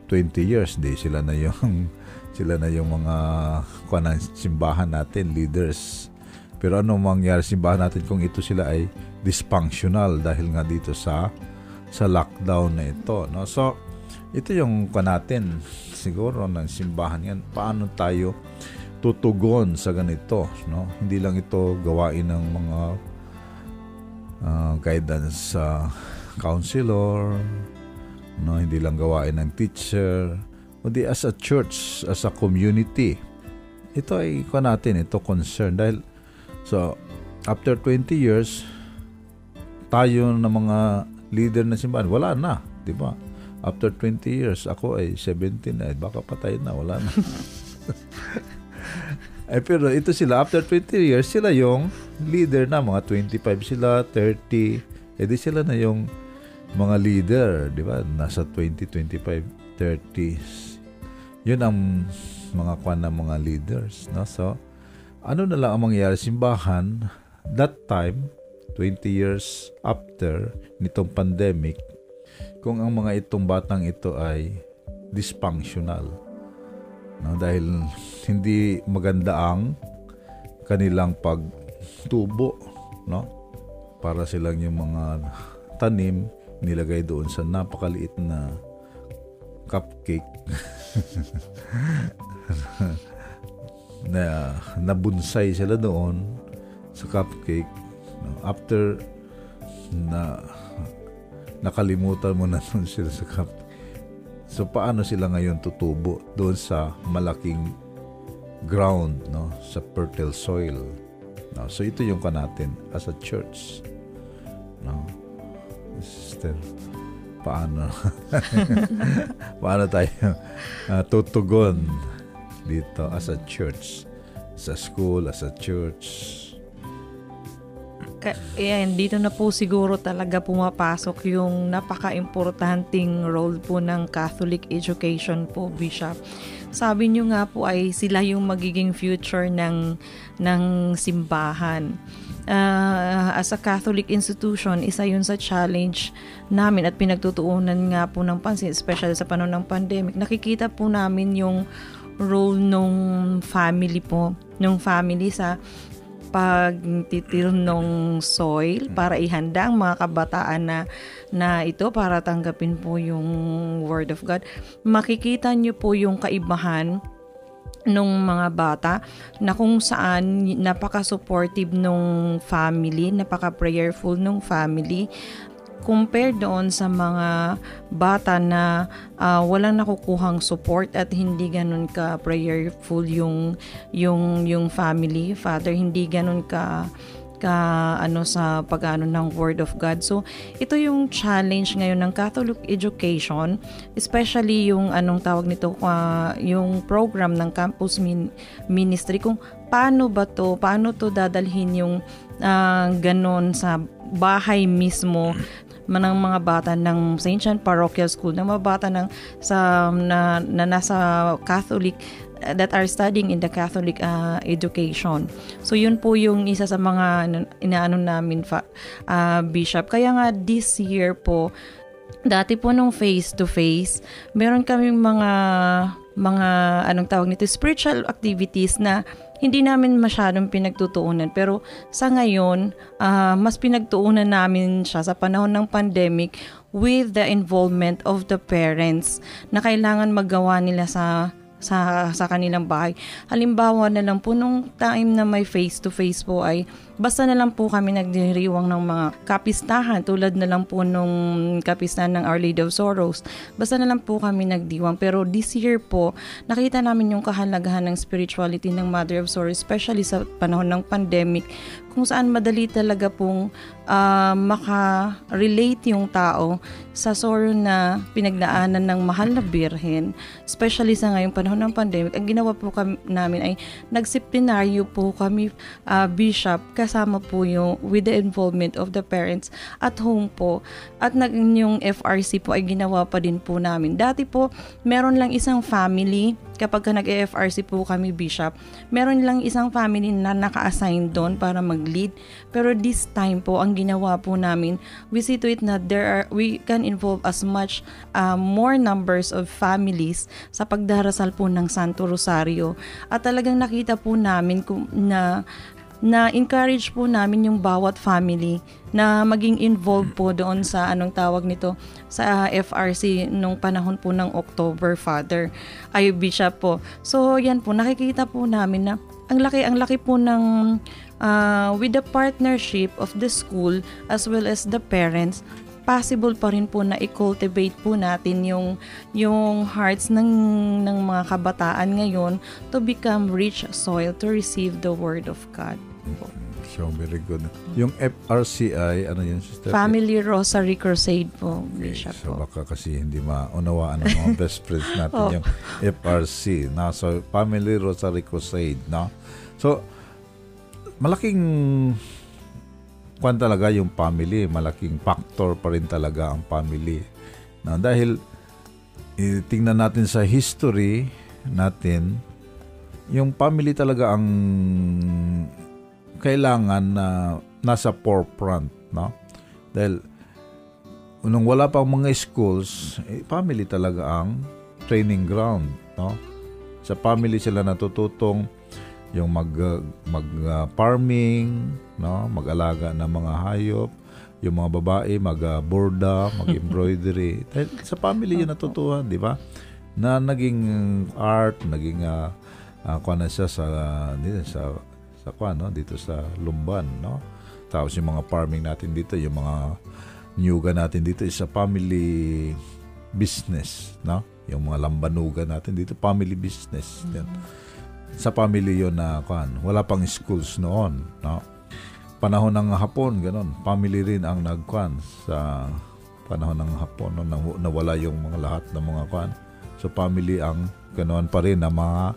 20 years, di sila na yung *laughs* sila na yung mga kuan simbahan natin, leaders. Pero ano mangyari simbahan natin kung ito sila ay dysfunctional dahil nga dito sa sa lockdown na ito, no? So, ito yung kuan natin siguro ng simbahan yan. Paano tayo tutugon sa ganito, no? Hindi lang ito gawain ng mga uh, guidance uh, counselor, no, hindi lang gawain ng teacher, kundi as a church, as a community. Ito ay ko natin, ito concern dahil so after 20 years tayo na mga leader na simbahan, wala na, di ba? After 20 years, ako ay 17 na, eh, baka patay na, wala na. *laughs* eh, pero ito sila, after 20 years, sila yung leader na, mga 25 sila, 30, edi sila na yung mga leader, di ba? Nasa 20, 25, 30s. Yun ang mga kwan ng mga leaders. No? So, ano na lang ang mangyayari simbahan that time, 20 years after nitong pandemic, kung ang mga itong batang ito ay dysfunctional. No? Dahil hindi maganda ang kanilang pagtubo. No? Para silang yung mga tanim nilagay doon sa napakaliit na cupcake *laughs* na nabunsay sila doon sa cupcake no, after na nakalimutan mo na *laughs* doon sila sa cup so paano sila ngayon tutubo doon sa malaking ground no? Sa fertile soil no? So ito yung kanatin as a church no? Sister, paano? *laughs* Paano tayo uh, tutugon dito as a church, sa school, as a church. Ka- yan, dito na po siguro talaga pumapasok yung napaka-importanting role po ng Catholic education po, Bishop. Sabi niyo nga po ay sila yung magiging future ng, ng simbahan uh, as a Catholic institution, isa yun sa challenge namin at pinagtutuunan nga po ng pansin, especially sa panahon ng pandemic. Nakikita po namin yung role nung family po, nung family sa pagtitir ng soil para ihanda ang mga kabataan na, na ito para tanggapin po yung Word of God. Makikita nyo po yung kaibahan nung mga bata na kung saan napaka-supportive nung family, napaka-prayerful nung family compared doon sa mga bata na uh, walang nakukuhang support at hindi ganun ka prayerful yung yung yung family father hindi ganun ka ka ano sa pag-ano ng Word of God. So, ito yung challenge ngayon ng Catholic education, especially yung anong tawag nito, uh, yung program ng campus min- ministry kung paano ba to, paano to dadalhin yung uh, ganon sa bahay mismo ng mga bata ng St. John Parochial School, ng mga bata ng sa na, na nasa Catholic that are studying in the Catholic uh, education. So yun po yung isa sa mga inaano namin fa, uh, bishop. Kaya nga this year po dati po nung face to face, meron kaming mga mga anong tawag nito spiritual activities na hindi namin masyadong pinagtutuunan. Pero sa ngayon uh, mas pinagtuunan namin siya sa panahon ng pandemic with the involvement of the parents na kailangan magawa nila sa sa, sa kanilang bahay. Halimbawa na lang po nung time na may face-to-face po ay basta na lang po kami nagdiriwang ng mga kapistahan tulad na lang po nung kapistahan ng Our Lady of Sorrows. Basta na lang po kami nagdiwang. Pero this year po, nakita namin yung kahalagahan ng spirituality ng Mother of Sorrows, especially sa panahon ng pandemic kung saan madali talaga pong uh, maka-relate yung tao sa sorrow na pinaglaanan ng mahal na birhen, especially sa ngayong panahon ng pandemic. Ang ginawa po kami, namin ay nagsiplinaryo po kami uh, bishop kasama po yung with the involvement of the parents at home po. At nag, yung FRC po ay ginawa pa din po namin. Dati po, meron lang isang family kapag ka nag-FRC po kami bishop, meron lang isang family na naka-assign doon para mag-lead. Pero this time po, ang ginawa po namin, we see to it na there are, we can involve as much uh, more numbers of families sa pagdarasal po ng Santo Rosario. At talagang nakita po namin na na encourage po namin yung bawat family na maging involved po doon sa anong tawag nito sa FRC nung panahon po ng October Father ay Bishop po. So yan po nakikita po namin na ang laki ang laki po ng uh, with the partnership of the school as well as the parents possible pa rin po na i-cultivate po natin yung yung hearts ng ng mga kabataan ngayon to become rich soil to receive the word of God. So, very good. Yung FRCI, ano yun, sister? Family Rosary Crusade po, okay. Bishop so, po. baka kasi hindi maunawaan ng mga *laughs* best friends natin oh. yung FRC. Na, so, Family Rosary Crusade. No? So, malaking kwan talaga yung family. Malaking factor pa rin talaga ang family. No? Dahil, tingnan natin sa history natin, yung family talaga ang kailangan na nasa forefront, no? Dahil nung wala pang mga schools, eh, family talaga ang training ground, no? Sa family sila natututong yung mag mag uh, farming, no? Mag-alaga ng mga hayop, yung mga babae mag-borda, uh, mag-embroidery. *laughs* Dahil sa family yun natutuhan, di ba? Na naging art, naging uh, uh, na siya sa uh, sa sa kwan, no? dito sa Lumban. No? Tapos yung mga farming natin dito, yung mga nyuga natin dito is a family business. No? Yung mga lambanuga natin dito, family business. Mm-hmm. Yan. Sa family yon na kwan, wala pang schools noon. No? Panahon ng hapon, ganun. Family rin ang nagkwan sa panahon ng hapon no, nawala yung mga lahat ng mga kwan. So family ang ganoon pa rin na mga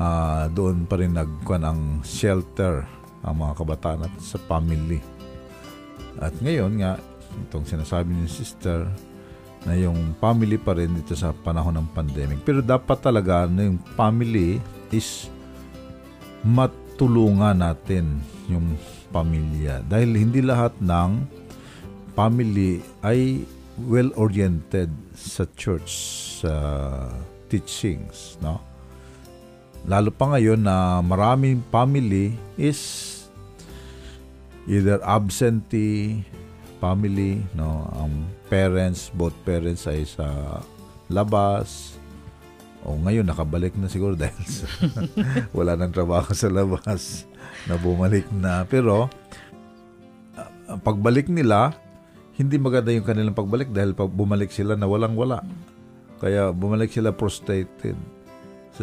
uh, doon pa rin nagkuhan ang shelter ang mga kabataan at sa family. At ngayon nga, itong sinasabi ni sister, na yung family pa rin dito sa panahon ng pandemic. Pero dapat talaga na yung family is matulungan natin yung pamilya. Dahil hindi lahat ng family ay well-oriented sa church, sa teachings, no? lalo pa ngayon na maraming family is either absentee family no ang parents both parents ay sa labas o ngayon nakabalik na siguro *laughs* dahil sa, wala nang trabaho sa labas na bumalik na pero uh, pagbalik nila hindi maganda yung kanilang pagbalik dahil pag bumalik sila na walang wala kaya bumalik sila frustrated So,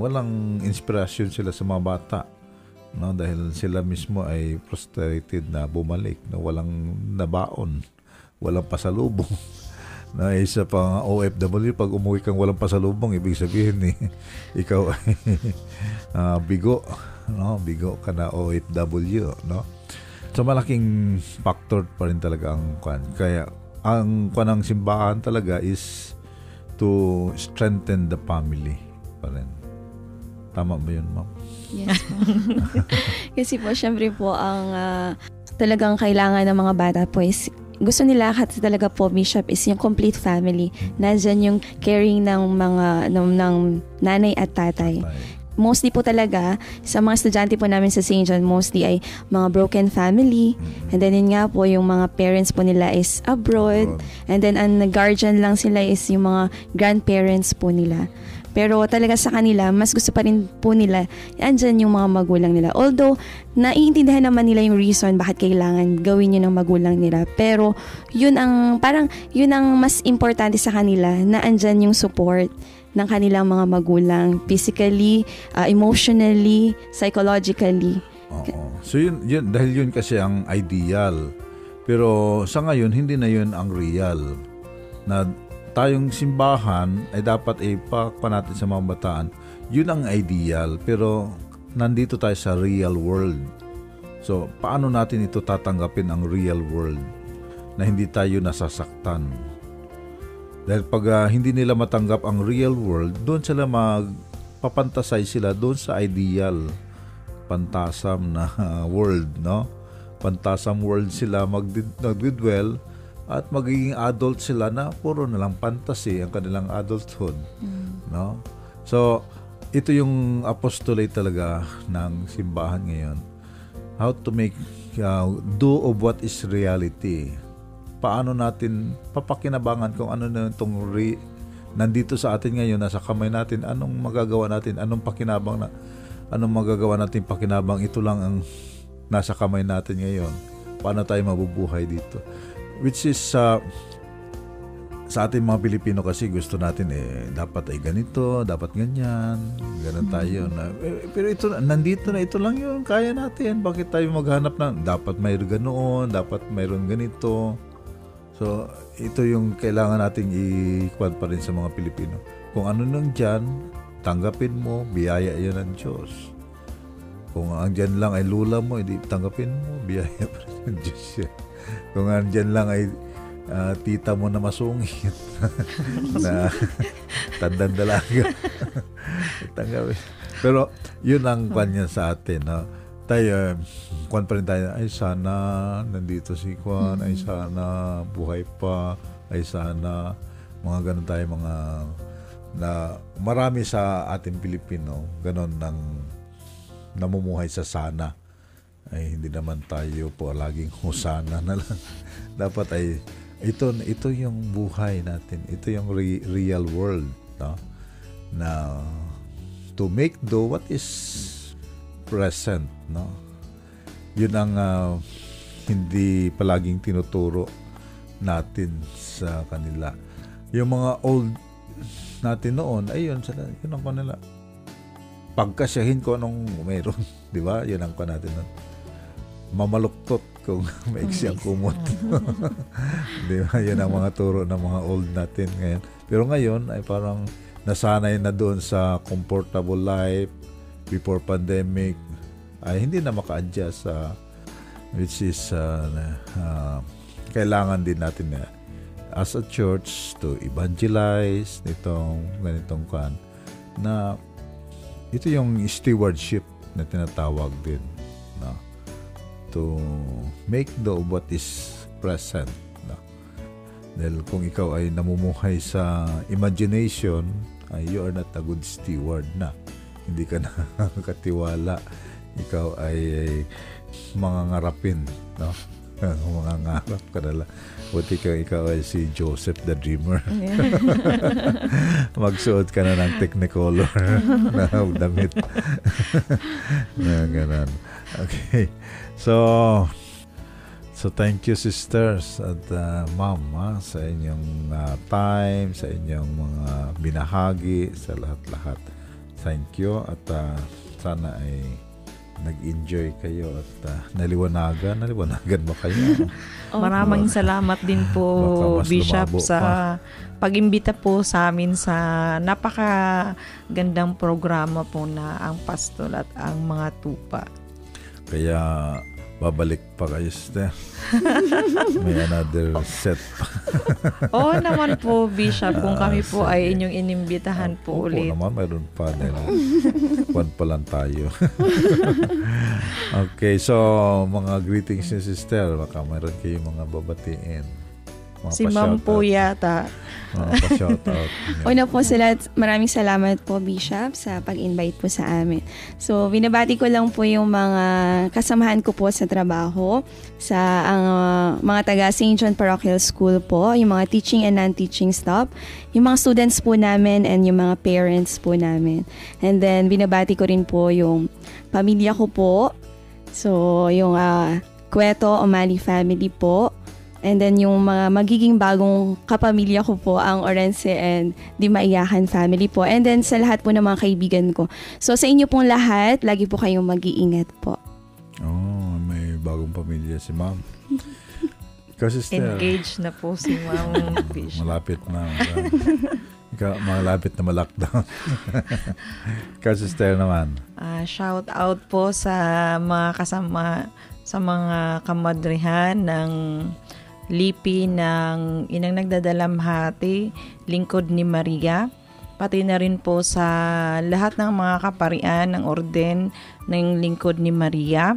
walang inspirasyon sila sa mga bata. No, dahil sila mismo ay frustrated na bumalik, na walang nabaon, walang pasalubong. *laughs* na isa pang OFW, pag umuwi kang walang pasalubong, ibig sabihin eh, *laughs* ikaw ay uh, *laughs* bigo. No? Bigo ka na OFW. No? So malaking factor pa rin talaga ang kwan. Kaya ang kwan ng simbahan talaga is to strengthen the family pa rin. Tama ba yun, ma'am? Yes po. *laughs* Kasi po, syempre po, ang uh, talagang kailangan ng mga bata po is gusto nila kasi talaga po bishop is yung complete family. Nandiyan yung caring ng mga ng, ng nanay at tatay. Mostly po talaga sa mga estudyante po namin sa St. John mostly ay mga broken family mm-hmm. and then yun nga po yung mga parents po nila is abroad and then ang guardian lang sila is yung mga grandparents po nila. Pero talaga sa kanila, mas gusto pa rin po nila, andyan yung mga magulang nila. Although, naiintindihan naman nila yung reason bakit kailangan gawin yun ng magulang nila. Pero, yun ang, parang, yun ang mas importante sa kanila, na andyan yung support ng kanilang mga magulang, physically, uh, emotionally, psychologically. Oo. So yun, yun, dahil yun kasi ang ideal. Pero sa ngayon, hindi na yun ang real. Na tayong simbahan ay dapat ipakpa natin sa mga bataan. Yun ang ideal, pero nandito tayo sa real world. So, paano natin ito tatanggapin ang real world na hindi tayo nasasaktan? Dahil pag uh, hindi nila matanggap ang real world, doon sila magpapantasay sila doon sa ideal pantasam na *laughs* world, no? Pantasam world sila magdidwell at magiging adult sila na puro na lang fantasy ang kanilang adulthood. Mm. No? So, ito yung apostolate talaga ng simbahan ngayon. How to make uh, do of what is reality. Paano natin papakinabangan kung ano na itong re, nandito sa atin ngayon, nasa kamay natin, anong magagawa natin, anong pakinabang na anong magagawa natin pakinabang, ito lang ang nasa kamay natin ngayon. Paano tayo mabubuhay dito? Which is, uh, sa ating mga Pilipino kasi gusto natin eh dapat ay ganito, dapat ganyan, ganun tayo na eh, pero ito nandito na ito lang 'yun, kaya natin. Bakit tayo maghanap ng dapat mayroon ganoon, dapat mayroon ganito. So, ito yung kailangan nating i-quad pa rin sa mga Pilipino. Kung ano nang diyan, tanggapin mo, biyaya 'yan ng Diyos. Kung ang dyan lang ay lula mo, hindi tanggapin mo, biyaya pa rin ng Diyos yan. Kung ang dyan lang ay uh, tita mo na masungit *laughs* na tandang dalaga. Tanggapin. Pero yun ang kanya sa atin. No? Tayo, kwan pa rin tayo, ay sana nandito si Kwan, ay sana buhay pa, ay sana mga ganun tayo mga na marami sa ating Pilipino ganon nang namumuhay sa sana ay hindi naman tayo po laging husana na lang. *laughs* Dapat ay ito ito yung buhay natin. Ito yung re- real world no? Na to make do what is present no? Yun ang uh, hindi palaging tinuturo natin sa kanila. Yung mga old natin noon ayun sila yun ang kanila. Pagkasyahin ko anong meron *laughs* di ba? Yun ang kan natin noon mamaluktot kung *laughs* maiksi ang kumot. *laughs* Di ba? Yan ang mga turo ng mga old natin ngayon. Pero ngayon ay parang nasanay na doon sa comfortable life before pandemic ay hindi na maka-adjust sa uh, which is uh, uh, kailangan din natin na uh, as a church to evangelize nitong ganitong kan na ito yung stewardship na tinatawag din? To make the what is present. No? Dahil kung ikaw ay namumuhay sa imagination, ay you are not a good steward na. Hindi ka *laughs* nakakatiwala. Ikaw ay, ay mga ngarapin. No? *laughs* mga ngarap ka na lang. Buti ka ikaw ay si Joseph the Dreamer. *laughs* Magsuot ka na ng technicolor na damit. na ganun. Okay. So, so thank you sisters at uh, ma'am ha, sa inyong uh, time, sa inyong mga binahagi, sa lahat-lahat. Thank you at uh, sana ay nag-enjoy kayo at uh, naliwanagan. Naliwanagan ba kayo? *laughs* oh, Maraming salamat din po, *laughs* Bishop, sa pag-imbita po sa amin sa napaka gandang programa po na ang pastol at ang mga tupa. Kaya babalik pa kayo sister. *laughs* May another set pa. *laughs* Oo naman po, Bishop. Kung kami po ay inyong inimbitahan po Opo ulit. Oo naman, mayroon pa nila. Kwan pa lang tayo. *laughs* okay, so mga greetings ni sister. Baka mayroon kayong mga babatiin. Mga si Ma'am po yata. *laughs* Una po lahat, maraming salamat po Bishop sa pag-invite po sa amin. So, binabati ko lang po yung mga kasamahan ko po sa trabaho sa ang uh, mga taga St. John Parochial School po, yung mga teaching and non-teaching staff, yung mga students po namin and yung mga parents po namin. And then, binabati ko rin po yung pamilya ko po. So, yung uh, Kweto O'Malley family po, And then yung mga magiging bagong kapamilya ko po, ang Orense and Di Maiyakan family po. And then sa lahat po ng mga kaibigan ko. So sa inyo pong lahat, lagi po kayong mag-iingat po. Oh, may bagong pamilya si ma'am. *laughs* Kasi Engaged na po si ma'am. Malapit na. Ikaw, malapit na ma-lockdown. *laughs* Kasi naman. Uh, shout out po sa mga kasama sa mga kamadrihan ng lipi ng Inang Nagdadalamhati, Lingkod ni Maria, pati na rin po sa lahat ng mga kaparian ng orden ng Lingkod ni Maria.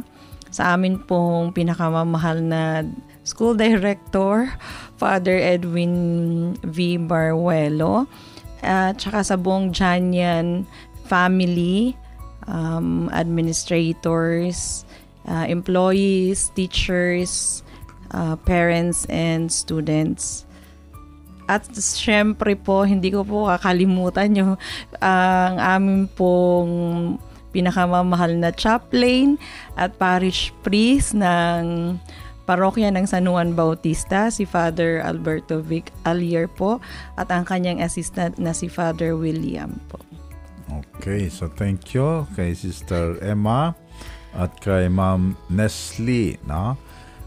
Sa amin pong pinakamamahal na school director, Father Edwin V. Barwelo, at saka sa buong Janyan family, um, administrators, uh, employees, teachers, uh, parents and students. At syempre po, hindi ko po kakalimutan yung uh, *laughs* ang aming pong pinakamamahal na chaplain at parish priest ng parokya ng San Juan Bautista, si Father Alberto Vic Alier po, at ang kanyang assistant na si Father William po. Okay, so thank you kay Sister Emma at kay Ma'am Nestle, no?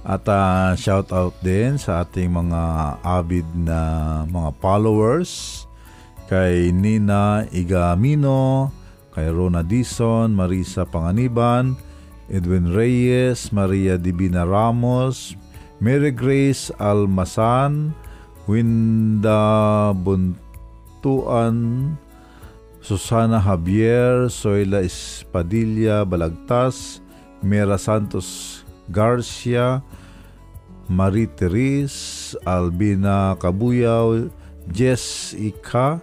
At uh, shout out din sa ating mga avid na mga followers kay Nina Igamino, kay Rona Dison, Marisa Panganiban, Edwin Reyes, Maria Divina Ramos, Mary Grace Almasan, Winda Buntuan, Susana Javier, Soyla Espadilla Balagtas, Mera Santos Garcia, Marie Therese, Albina Kabuyaw, Jess Ika,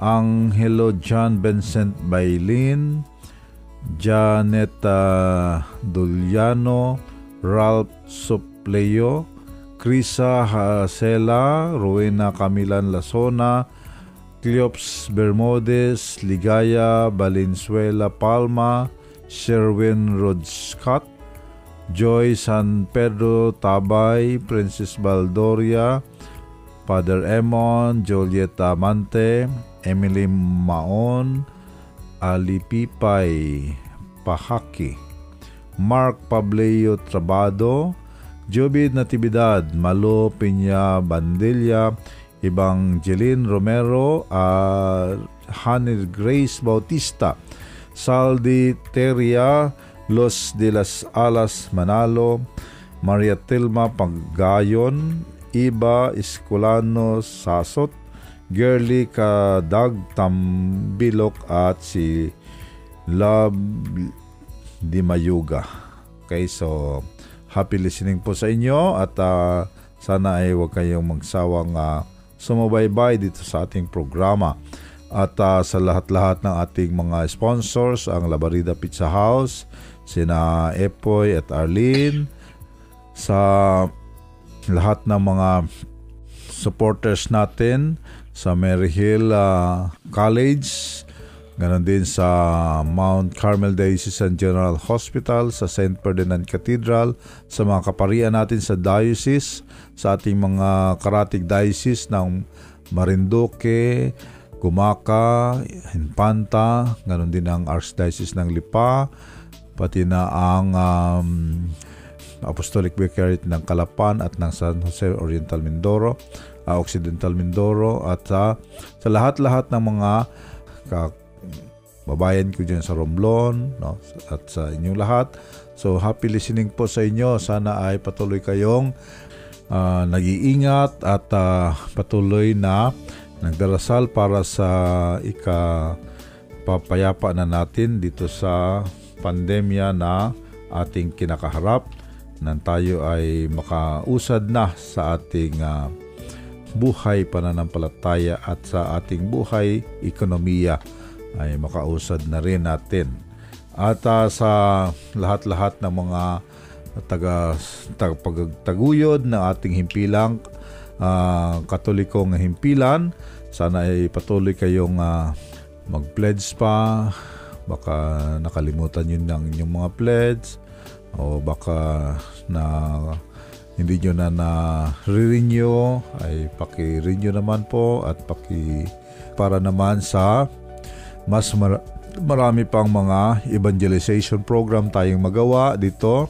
Angelo John Vincent Bailin, Janeta Duliano, Ralph Supleo, Krisa Hasela, Rowena Camilan Lasona, Cleops Bermudez, Ligaya Valenzuela Palma, Sherwin Rodscott, Joy San Pedro Tabay, Princess Baldoria, Father Emon, Julieta Mante, Emily Maon, Ali Pipay Pahaki, Mark Pableo Trabado, Jobid Natividad, Malo Piña Bandilla, Evangeline Romero, uh, Hanil Grace Bautista, Saldi Teria, Los de las Alas Manalo, Maria Tilma Paggayon, Iba Escolano Sasot, Girly Kadag Tambilok at si Love Dimayuga. Okay, so happy listening po sa inyo at uh, sana ay huwag kayong magsawang uh, sumubaybay dito sa ating programa. At uh, sa lahat-lahat ng ating mga sponsors, ang Labarida Pizza House, sina Epoy at Arlene, sa lahat ng mga supporters natin, sa Maryhill uh, College, ganon din sa Mount Carmel Diocesan General Hospital, sa St. Ferdinand Cathedral, sa mga kaparian natin sa diocese, sa ating mga karatig diocese ng Marinduque, Gumaka, Infanta, ganon din ang Archdiocese ng Lipa, pati na ang um, Apostolic Vicariate ng Calapan at ng San Jose Oriental Mindoro uh, Occidental Mindoro at uh, sa lahat-lahat ng mga ka, babayan ko dyan sa Romblon no? at sa inyong lahat. So happy listening po sa inyo. Sana ay patuloy kayong uh, nag-iingat at uh, patuloy na nagdarasal para sa ika papayapa na natin dito sa pandemya na ating kinakaharap nang tayo ay makausad na sa ating uh, buhay pananampalataya at sa ating buhay ekonomiya ay makausad na rin natin. At uh, sa lahat-lahat ng mga taga, tagapagtaguyod ng ating himpilang uh, katolikong himpilan, sana ay patuloy kayong uh, mag-pledge pa, baka nakalimutan yun ng inyong mga pledge, o baka na hindi nyo na na-renew, ay paki-renew naman po at paki para naman sa mas mar- marami pang mga evangelization program tayong magawa dito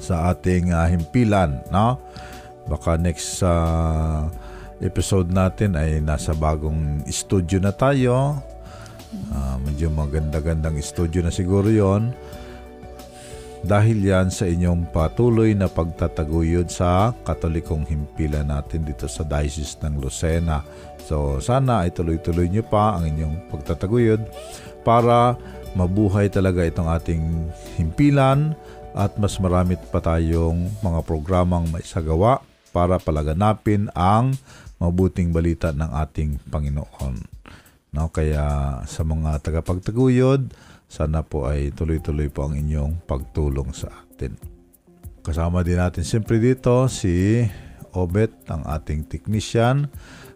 sa ating uh, himpilan. No? Baka next uh, episode natin ay nasa bagong studio na tayo. Medyo maganda-gandang studio na siguro yon dahil yan sa inyong patuloy na pagtataguyod sa katolikong himpilan natin dito sa Diocese ng Lucena. So sana ay tuloy-tuloy nyo pa ang inyong pagtataguyod para mabuhay talaga itong ating himpilan at mas marami pa tayong mga programang maisagawa para palaganapin ang mabuting balita ng ating Panginoon. No, kaya sa mga tagapagtaguyod, sana po ay tuloy-tuloy po ang inyong pagtulong sa atin. Kasama din natin siyempre dito si Obet, ang ating technician.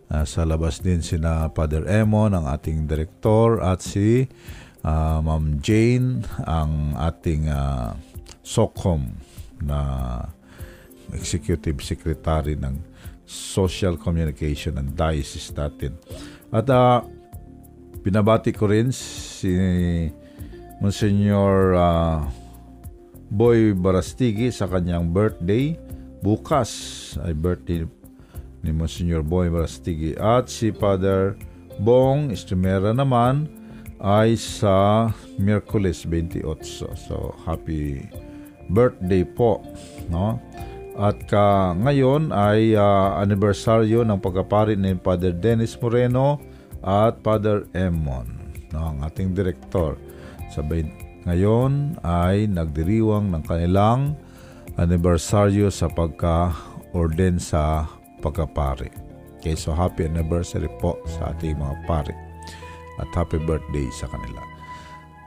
Uh, sa labas din sina Father Emon, ang ating director, at si uh, Ma'am Jane, ang ating uh, SOCOM na Executive Secretary ng Social Communication and Diocese natin. At uh, pinabati ko rin si Monsignor uh, Boy Barastigi sa kanyang birthday. Bukas ay birthday ni Monsignor Boy Barastigi. At si Father Bong Estimera naman ay sa Miyerkules 28. So, happy birthday po. No? At ka, ngayon ay uh, anibersaryo ng pagkapari ni Father Dennis Moreno at Father Emon, no, ang ating direktor. Sabay, ngayon ay nagdiriwang ng kanilang anibersaryo sa pagka-orden sa pagkapari. Okay, so happy anniversary po sa ating mga pari at happy birthday sa kanila.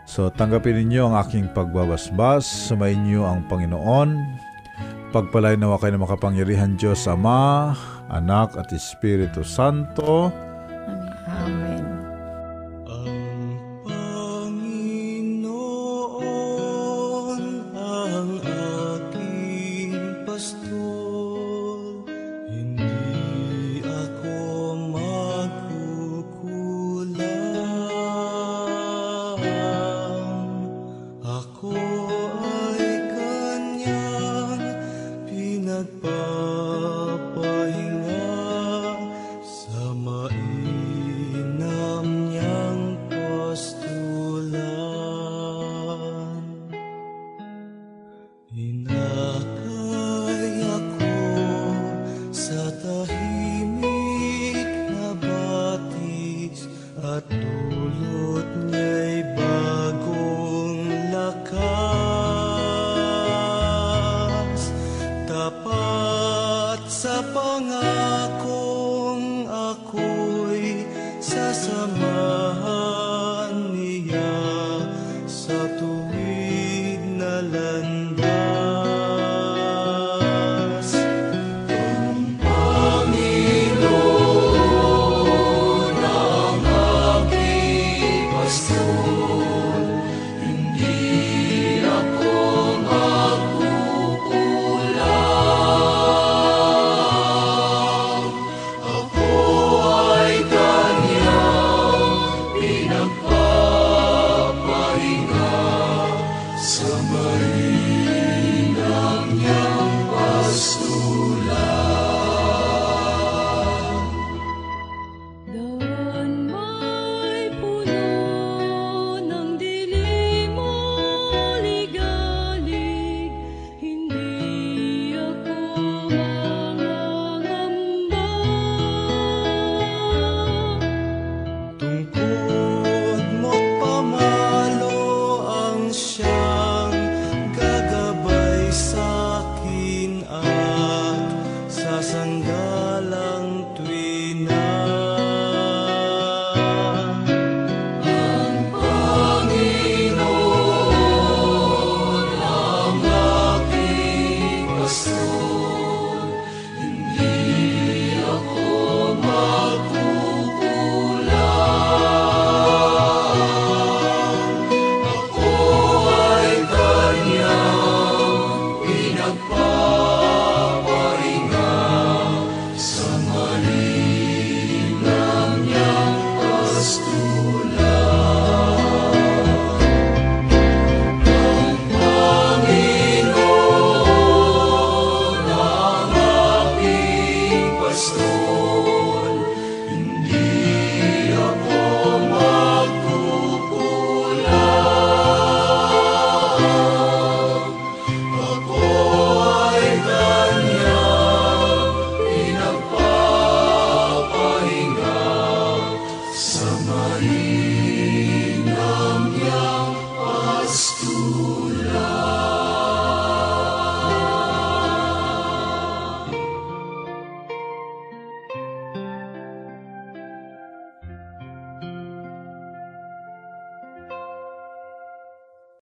So tanggapin ninyo ang aking pagbabasbas, sumayin niyo ang Panginoon, pagpalay nawa kayo ng makapangyarihan Diyos Ama, Anak at Espiritu Santo. come.